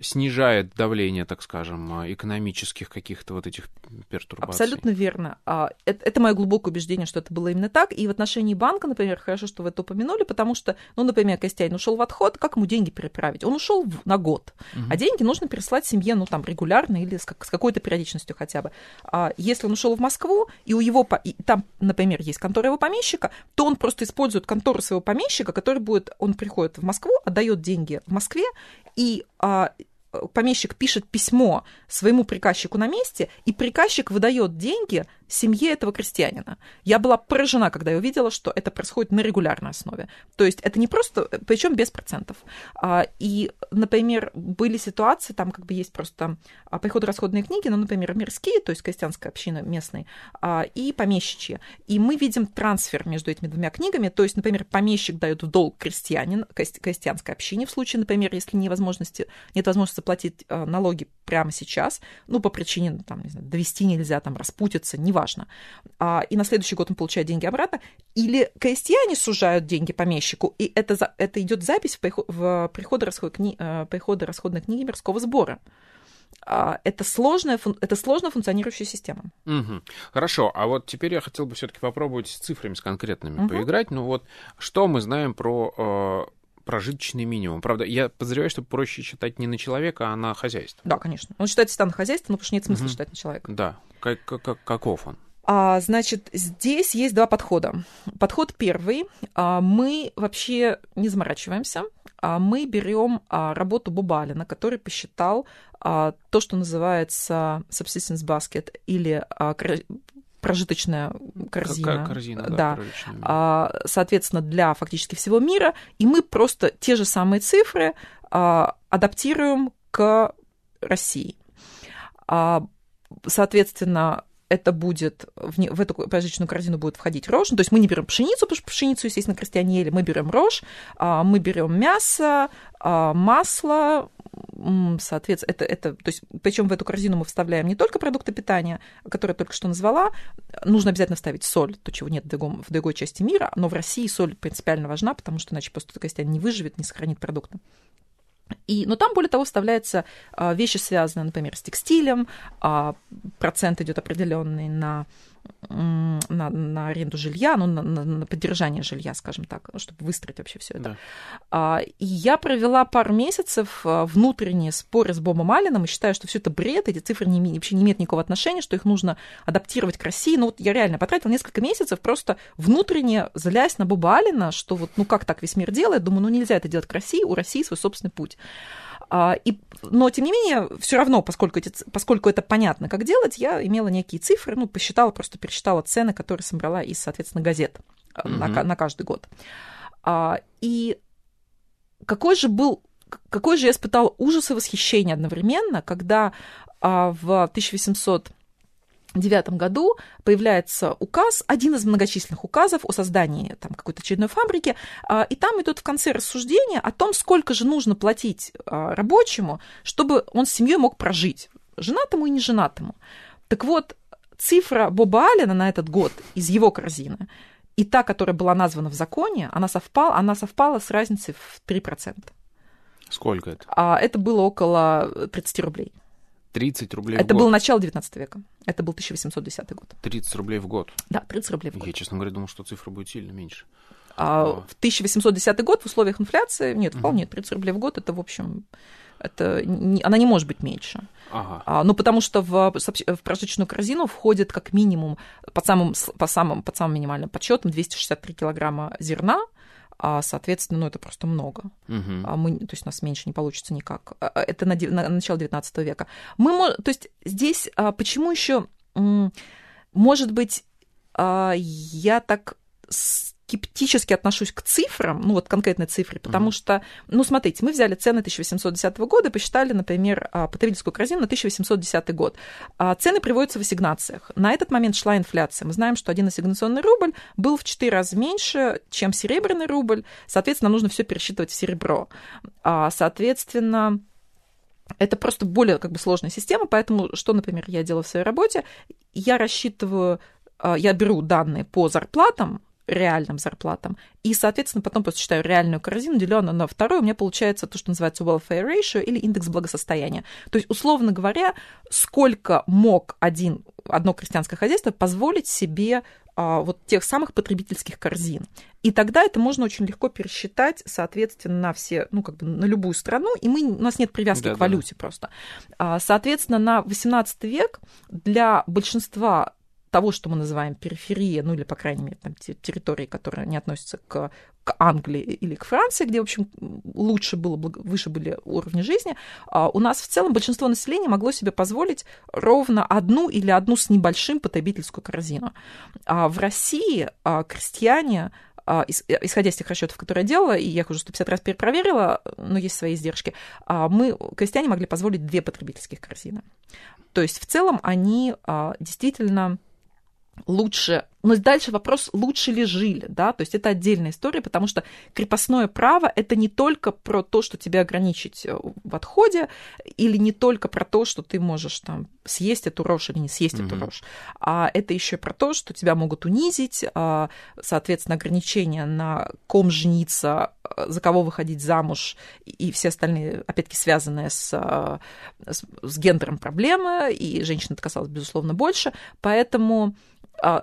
снижает давление, так скажем, экономических каких-то вот этих пертурбаций.
Абсолютно верно. А, это, это мое глубокое убеждение, что это было именно так. И в отношении банка, например, хорошо, что вы это упомянули, потому что, ну, например, Костяин ушел в отход, как ему деньги переправить? Он ушел на год, угу. а деньги нужно переслать семье, ну, там, регулярно или с, как, с какой-то периодичностью хотя бы. А если он ушел в Москву, и у его, и там, например, есть контора его помещика, то он просто использует контору своего помещика, который будет, он приходит в Москву, отдает деньги в Москве, и а, помещик пишет письмо своему приказчику на месте, и приказчик выдает деньги семье этого крестьянина. Я была поражена, когда я увидела, что это происходит на регулярной основе. То есть это не просто, причем без процентов. А, и, например, были ситуации, там как бы есть просто а, приходо-расходные книги, ну, например, мирские, то есть крестьянская община местной, а, и помещичьи. И мы видим трансфер между этими двумя книгами, то есть, например, помещик дает в долг крестьянин, крестьянской общине в случае, например, если невозможности, нет возможности заплатить налоги прямо сейчас, ну, по причине, там, не знаю, довести нельзя, там, распутиться, неважно. А, и на следующий год он получает деньги обратно. Или крестьяне сужают деньги помещику, и это, это идет запись в, приход, в приходо-расходной кни, э, приходо книги мирского сбора а, это сложная, это сложно функционирующая система.
Угу. Хорошо, а вот теперь я хотел бы все-таки попробовать с цифрами, с конкретными угу. поиграть. Ну вот, что мы знаем про э, прожиточный минимум. Правда, я подозреваю, что проще считать не на человека, а на хозяйство.
Да, конечно. Он считает себя на хозяйство, но потому что нет смысла угу. считать на человека.
Да. Как, как, каков он?
А, значит, здесь есть два подхода. Подход первый. А, мы вообще не заморачиваемся. А, мы берем а, работу Бубалина, который посчитал а, то, что называется subsistence basket или а, прожиточная корзина.
корзина,
да. да. А, соответственно, для фактически всего мира. И мы просто те же самые цифры а, адаптируем к России. А, соответственно, это будет, в, не, в эту прожиточную корзину будет входить рожь. Ну, то есть мы не берем пшеницу, потому что пшеницу, естественно, крестьяне ели, мы берем рожь, а, мы берем мясо, а, масло, соответственно, это, это, то есть, причем в эту корзину мы вставляем не только продукты питания, которые я только что назвала, нужно обязательно вставить соль, то, чего нет в, другом, в другой части мира, но в России соль принципиально важна, потому что иначе просто крестьянин не выживет, не сохранит продукты. И, но там, более того, вставляются а, вещи, связанные, например, с текстилем, а, процент идет определенный на на, на аренду жилья, ну, на, на, на поддержание жилья, скажем так, ну, чтобы выстроить вообще все это. Да. А, и я провела пару месяцев а, внутренние споры с Бобом Алленом и считаю, что все это бред, эти цифры не, вообще не имеют никакого отношения, что их нужно адаптировать к России. Ну, вот я реально потратила несколько месяцев просто внутренне злясь на Боба Аллена, что вот, ну, как так весь мир делает? Думаю, ну, нельзя это делать к России, у России свой собственный путь. А, и, но, тем не менее, все равно, поскольку, эти, поскольку это понятно, как делать, я имела некие цифры, ну, посчитала, просто пересчитала цены, которые собрала из, соответственно, газет mm-hmm. на, на каждый год. А, и какой же был какой же я испытала ужас и восхищение одновременно, когда а, в 1800 1999 году появляется указ, один из многочисленных указов о создании там, какой-то очередной фабрики, а, и там идут в конце рассуждения о том, сколько же нужно платить а, рабочему, чтобы он с семьей мог прожить, женатому и неженатому. Так вот, цифра Боба Аллена на этот год из его корзины и та, которая была названа в законе, она совпала, она совпала с разницей в 3%.
Сколько это?
А, это было около 30 рублей.
30 рублей
Это
в
год. было начало 19 века. Это был 1810 год.
30 рублей в год?
Да, 30 рублей в год.
Я, честно говоря, думал, что цифра будет сильно меньше.
А, а... В 1810 год в условиях инфляции, нет, вполне, 30 рублей в год, это, в общем, это не, она не может быть меньше. Ага. А, ну, потому что в, в прожиточную корзину входит как минимум по самым, по самым, по самым минимальным подсчетам 263 килограмма зерна, а, соответственно, ну, это просто много. Угу. А мы, то есть у нас меньше не получится никак. А, а, это на, на начало 19 века. Мы, то есть здесь почему еще может быть, а, я так скептически отношусь к цифрам, ну вот конкретной цифре, потому mm-hmm. что, ну смотрите, мы взяли цены 1810 года посчитали, например, а, потребительскую корзину на 1810 год. А, цены приводятся в ассигнациях. На этот момент шла инфляция. Мы знаем, что один ассигнационный рубль был в 4 раза меньше, чем серебряный рубль. Соответственно, нужно все пересчитывать в серебро. А, соответственно, это просто более как бы сложная система, поэтому что, например, я делаю в своей работе? Я рассчитываю, я беру данные по зарплатам, реальным зарплатам. И, соответственно, потом просто считаю реальную корзину, деленную на вторую, у меня получается то, что называется welfare ratio или индекс благосостояния. То есть, условно говоря, сколько мог один, одно крестьянское хозяйство позволить себе а, вот тех самых потребительских корзин. И тогда это можно очень легко пересчитать, соответственно, на все, ну, как бы на любую страну, и мы, у нас нет привязки да, к валюте да. просто. А, соответственно, на 18 век для большинства того, что мы называем периферия, ну или, по крайней мере, там, территории, которые не относятся к, к Англии или к Франции, где, в общем, лучше было, выше были уровни жизни, а у нас в целом большинство населения могло себе позволить ровно одну или одну с небольшим потребительскую корзину. А в России а, крестьяне исходя из тех расчетов, которые я делала, и я уже 150 раз перепроверила, но есть свои издержки, мы, крестьяне, могли позволить две потребительских корзины. То есть в целом они действительно лучше но дальше вопрос, лучше ли жили, да, то есть это отдельная история, потому что крепостное право – это не только про то, что тебя ограничить э, в отходе, или не только про то, что ты можешь там съесть эту рожь или не съесть mm-hmm. эту рожь, а это еще про то, что тебя могут унизить, а, соответственно, ограничения на ком жениться, э, за кого выходить замуж и все остальные, опять-таки, связанные с, э, с, с гендером проблемы, и женщин это касалось, безусловно, больше, поэтому а,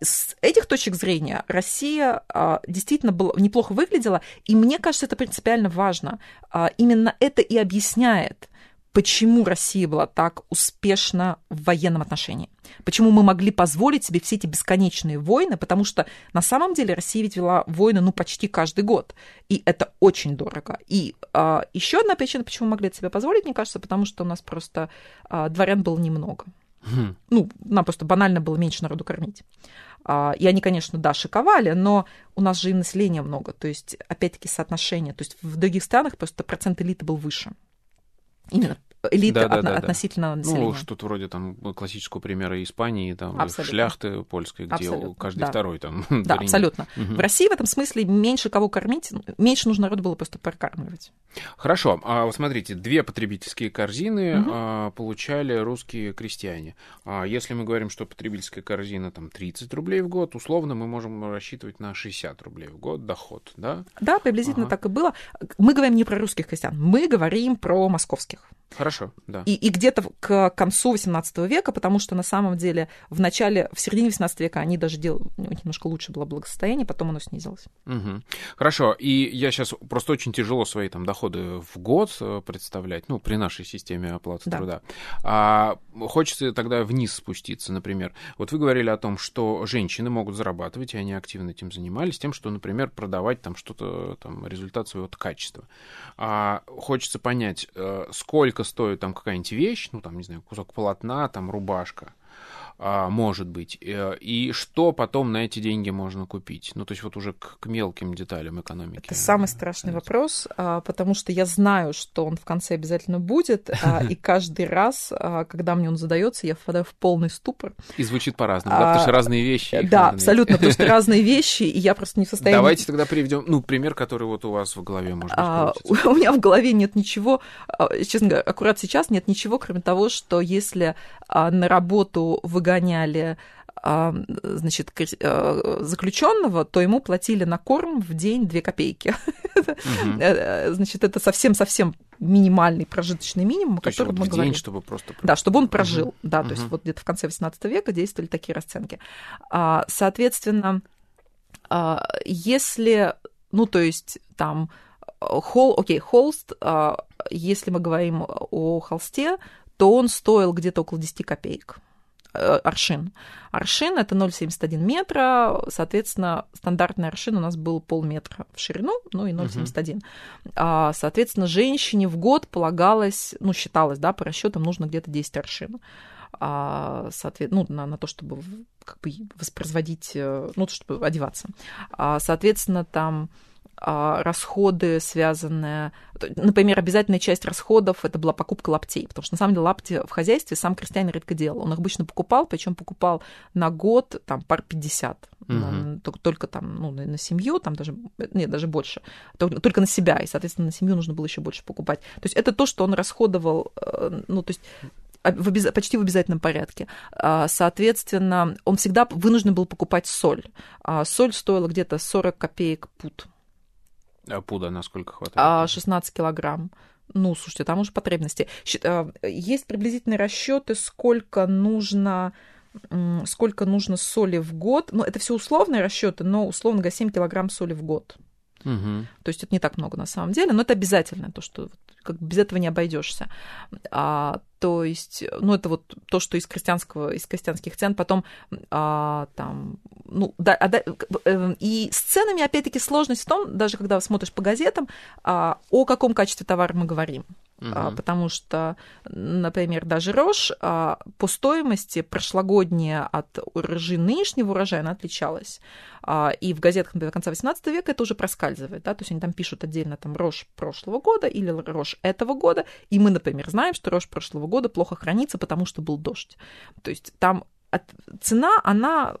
с этих точек зрения Россия а, действительно была, неплохо выглядела, и мне кажется, это принципиально важно. А, именно это и объясняет, почему Россия была так успешна в военном отношении. Почему мы могли позволить себе все эти бесконечные войны, потому что на самом деле Россия ведь вела войны ну почти каждый год, и это очень дорого. И а, еще одна причина, почему мы могли это себе позволить, мне кажется, потому что у нас просто а, дворян было немного. Хм. Ну, нам просто банально было меньше народу кормить. А, и они, конечно, да, шиковали, но у нас же и населения много. То есть, опять-таки, соотношение. То есть в других странах просто процент элиты был выше. Именно элита да, да, от, да, относительно
да. населения. Ну, что-то вроде там классического примера Испании, там абсолютно. шляхты польской, где абсолютно, каждый да. второй там.
Да, абсолютно. Угу. В России в этом смысле меньше кого кормить, меньше нужно народу было просто прокармливать.
Хорошо. А вот смотрите, две потребительские корзины угу. а, получали русские крестьяне. А если мы говорим, что потребительская корзина там 30 рублей в год, условно мы можем рассчитывать на 60 рублей в год доход, да?
Да, приблизительно ага. так и было. Мы говорим не про русских крестьян, мы говорим про московских.
Хорошо, да.
И, и где-то к концу XVIII века, потому что на самом деле в начале, в середине XVIII века они даже делали, немножко лучше было благосостояние, потом оно снизилось.
Угу. Хорошо, и я сейчас просто очень тяжело свои там доходы в год э, представлять, ну, при нашей системе оплаты да. труда. А хочется тогда вниз спуститься, например. Вот вы говорили о том, что женщины могут зарабатывать, и они активно этим занимались, тем, что, например, продавать там что-то, там, результат своего качества. А хочется понять, э, сколько стоит там какая-нибудь вещь, ну, там, не знаю, кусок полотна, там, рубашка, может быть, э, и что потом на эти деньги можно купить? Ну, то есть вот уже к, к мелким деталям экономики.
Это самый страшный вопрос, а, потому что я знаю, что он в конце обязательно будет, а, и каждый раз, когда мне он задается, я впадаю в полный ступор.
И звучит по-разному, да, потому что разные вещи.
Да, абсолютно, потому что разные вещи, и я просто не в состоянии...
Давайте тогда приведем, ну, пример, который вот у вас в голове может быть
У меня в голове нет ничего, честно говоря, аккурат сейчас нет ничего, кроме того, что если на работу вы выгоняли а, значит, э, заключенного, то ему платили на корм в день 2 копейки. Угу. Значит, это совсем-совсем минимальный прожиточный минимум, о котором мы говорим.
чтобы просто...
Да, чтобы он прожил. Угу. Да, то есть вот где-то в конце XVIII века действовали такие расценки. А, соответственно, если, ну, то есть там холл, окей, холст, если мы говорим о холсте, то он стоил где-то около 10 копеек. Э, аршин. Аршин – это 0,71 метра, соответственно, стандартный аршин у нас был полметра в ширину, ну и 0,71. Угу. А, соответственно, женщине в год полагалось, ну, считалось, да, по расчетам нужно где-то 10 аршин. а, соответственно, ну, на, на то, чтобы как бы воспроизводить, э, ну, чтобы одеваться. А, соответственно, там расходы, связанные... Например, обязательная часть расходов это была покупка лаптей, потому что на самом деле лапти в хозяйстве сам крестьянин редко делал. Он их обычно покупал, причем покупал на год там пар 50. Угу. Только, только там, ну, на, семью, там даже, нет, даже больше, только, только на себя, и, соответственно, на семью нужно было еще больше покупать. То есть это то, что он расходовал, э, ну, то есть в обяз... почти в обязательном порядке. А, соответственно, он всегда вынужден был покупать соль. А, соль стоила где-то 40 копеек пуд.
А пуда насколько хватает?
16 килограмм. Ну, слушайте, там уже потребности. Есть приблизительные расчеты, сколько нужно сколько нужно соли в год. Ну, это все условные расчеты, но условно говоря, 7 килограмм соли в год. Угу. То есть это не так много на самом деле, но это обязательно, то, что как без этого не обойдешься. А, то есть, ну, это вот то, что из крестьянского, из крестьянских цен, потом а, там, ну, да, а, да, э, и с ценами, опять-таки, сложность в том, даже когда смотришь по газетам, а, о каком качестве товара мы говорим. Угу. Потому что, например, даже рожь а, по стоимости прошлогодняя от урожая нынешнего урожая, она отличалась. А, и в газетах, например, конца XVIII века это уже проскальзывает. Да? То есть они там пишут отдельно там рожь прошлого года или рожь этого года. И мы, например, знаем, что рожь прошлого года плохо хранится, потому что был дождь. То есть там цена, она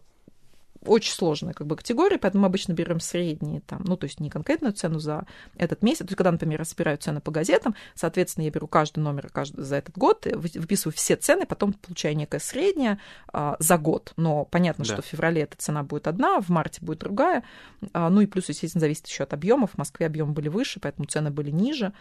очень сложная как бы категория, поэтому мы обычно берем средние там, ну, то есть не конкретную цену за этот месяц. То есть, когда, например, я собираю цены по газетам, соответственно, я беру каждый номер каждый, за этот год, выписываю все цены, потом получаю некое среднее а, за год. Но понятно, да. что в феврале эта цена будет одна, в марте будет другая. А, ну и плюс, естественно, зависит еще от объемов. В Москве объемы были выше, поэтому цены были ниже.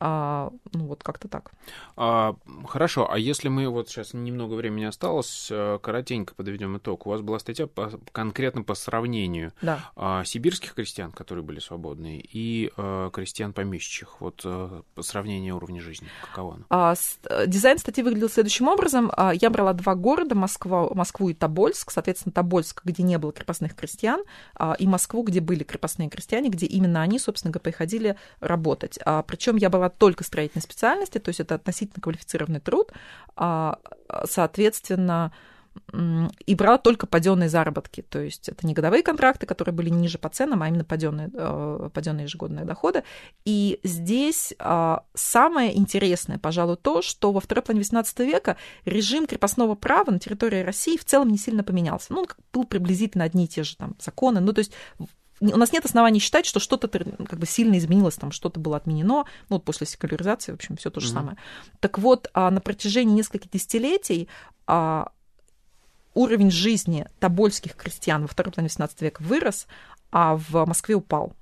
А, ну, вот как-то так.
А, хорошо, а если мы вот сейчас немного времени осталось, э, коротенько подведем итог. У вас была статья по конкретно по сравнению
да.
а, сибирских крестьян, которые были свободные, и а, крестьян помещичьих, вот а, по сравнению уровня жизни, каково оно?
А, с, э, дизайн статьи выглядел следующим образом. А, я брала два города, Москва, Москву и Тобольск, соответственно, Тобольск, где не было крепостных крестьян, а, и Москву, где были крепостные крестьяне, где именно они, собственно говоря, приходили работать. А, причем я брала только строительной специальности, то есть это относительно квалифицированный труд, а, соответственно, и брала только паденные заработки. То есть это не годовые контракты, которые были ниже по ценам, а именно паденные, э, паденные ежегодные доходы. И здесь а, самое интересное, пожалуй, то, что во второй половине XVIII века режим крепостного права на территории России в целом не сильно поменялся. Ну, он был приблизительно одни и те же там законы. Ну, то есть у нас нет оснований считать, что что-то как бы сильно изменилось, там что-то было отменено, ну, вот после секуляризации, в общем, все то же mm-hmm. самое. Так вот, а на протяжении нескольких десятилетий уровень жизни тобольских крестьян во второй половине XVIII века вырос, а в Москве упал.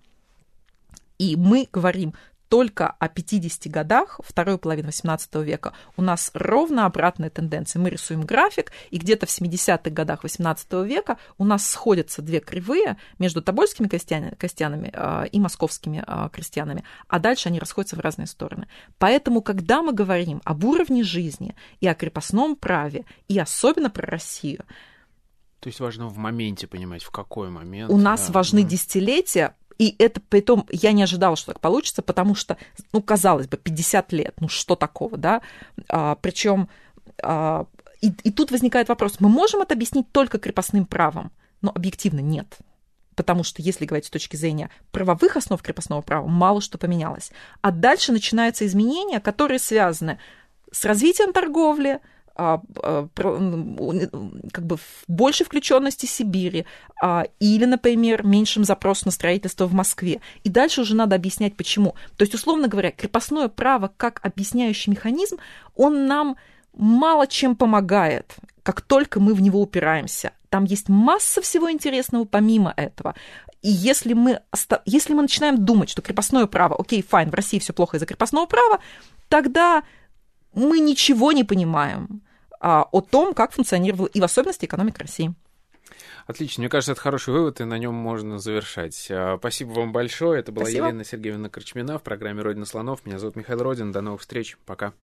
И мы говорим только о 50 годах второй половины XVIII века у нас ровно обратная тенденция. Мы рисуем график, и где-то в 70-х годах XVIII века у нас сходятся две кривые между тобольскими крестьянами, крестьянами э, и московскими э, крестьянами, а дальше они расходятся в разные стороны. Поэтому, когда мы говорим об уровне жизни и о крепостном праве, и особенно про Россию,
то есть важно в моменте понимать, в какой момент.
У нас да, важны да. десятилетия, и это при том, я не ожидала, что так получится, потому что, ну, казалось бы, 50 лет, ну, что такого, да? А, причем а, и, и тут возникает вопрос, мы можем это объяснить только крепостным правом? Но объективно нет. Потому что, если говорить с точки зрения правовых основ крепостного права, мало что поменялось. А дальше начинаются изменения, которые связаны с развитием торговли, а, а, как бы больше включенности Сибири а, или, например, меньшим запрос на строительство в Москве. И дальше уже надо объяснять, почему. То есть, условно говоря, крепостное право как объясняющий механизм, он нам мало чем помогает, как только мы в него упираемся. Там есть масса всего интересного помимо этого. И если мы, если мы начинаем думать, что крепостное право, окей, файн, в России все плохо из-за крепостного права, тогда мы ничего не понимаем о том, как функционировала и в особенности экономика России.
Отлично. Мне кажется, это хороший вывод, и на нем можно завершать. А, спасибо вам большое. Это была Спасибо. Елена Сергеевна Корчмина в программе «Родина слонов». Меня зовут Михаил Родин. До новых встреч. Пока.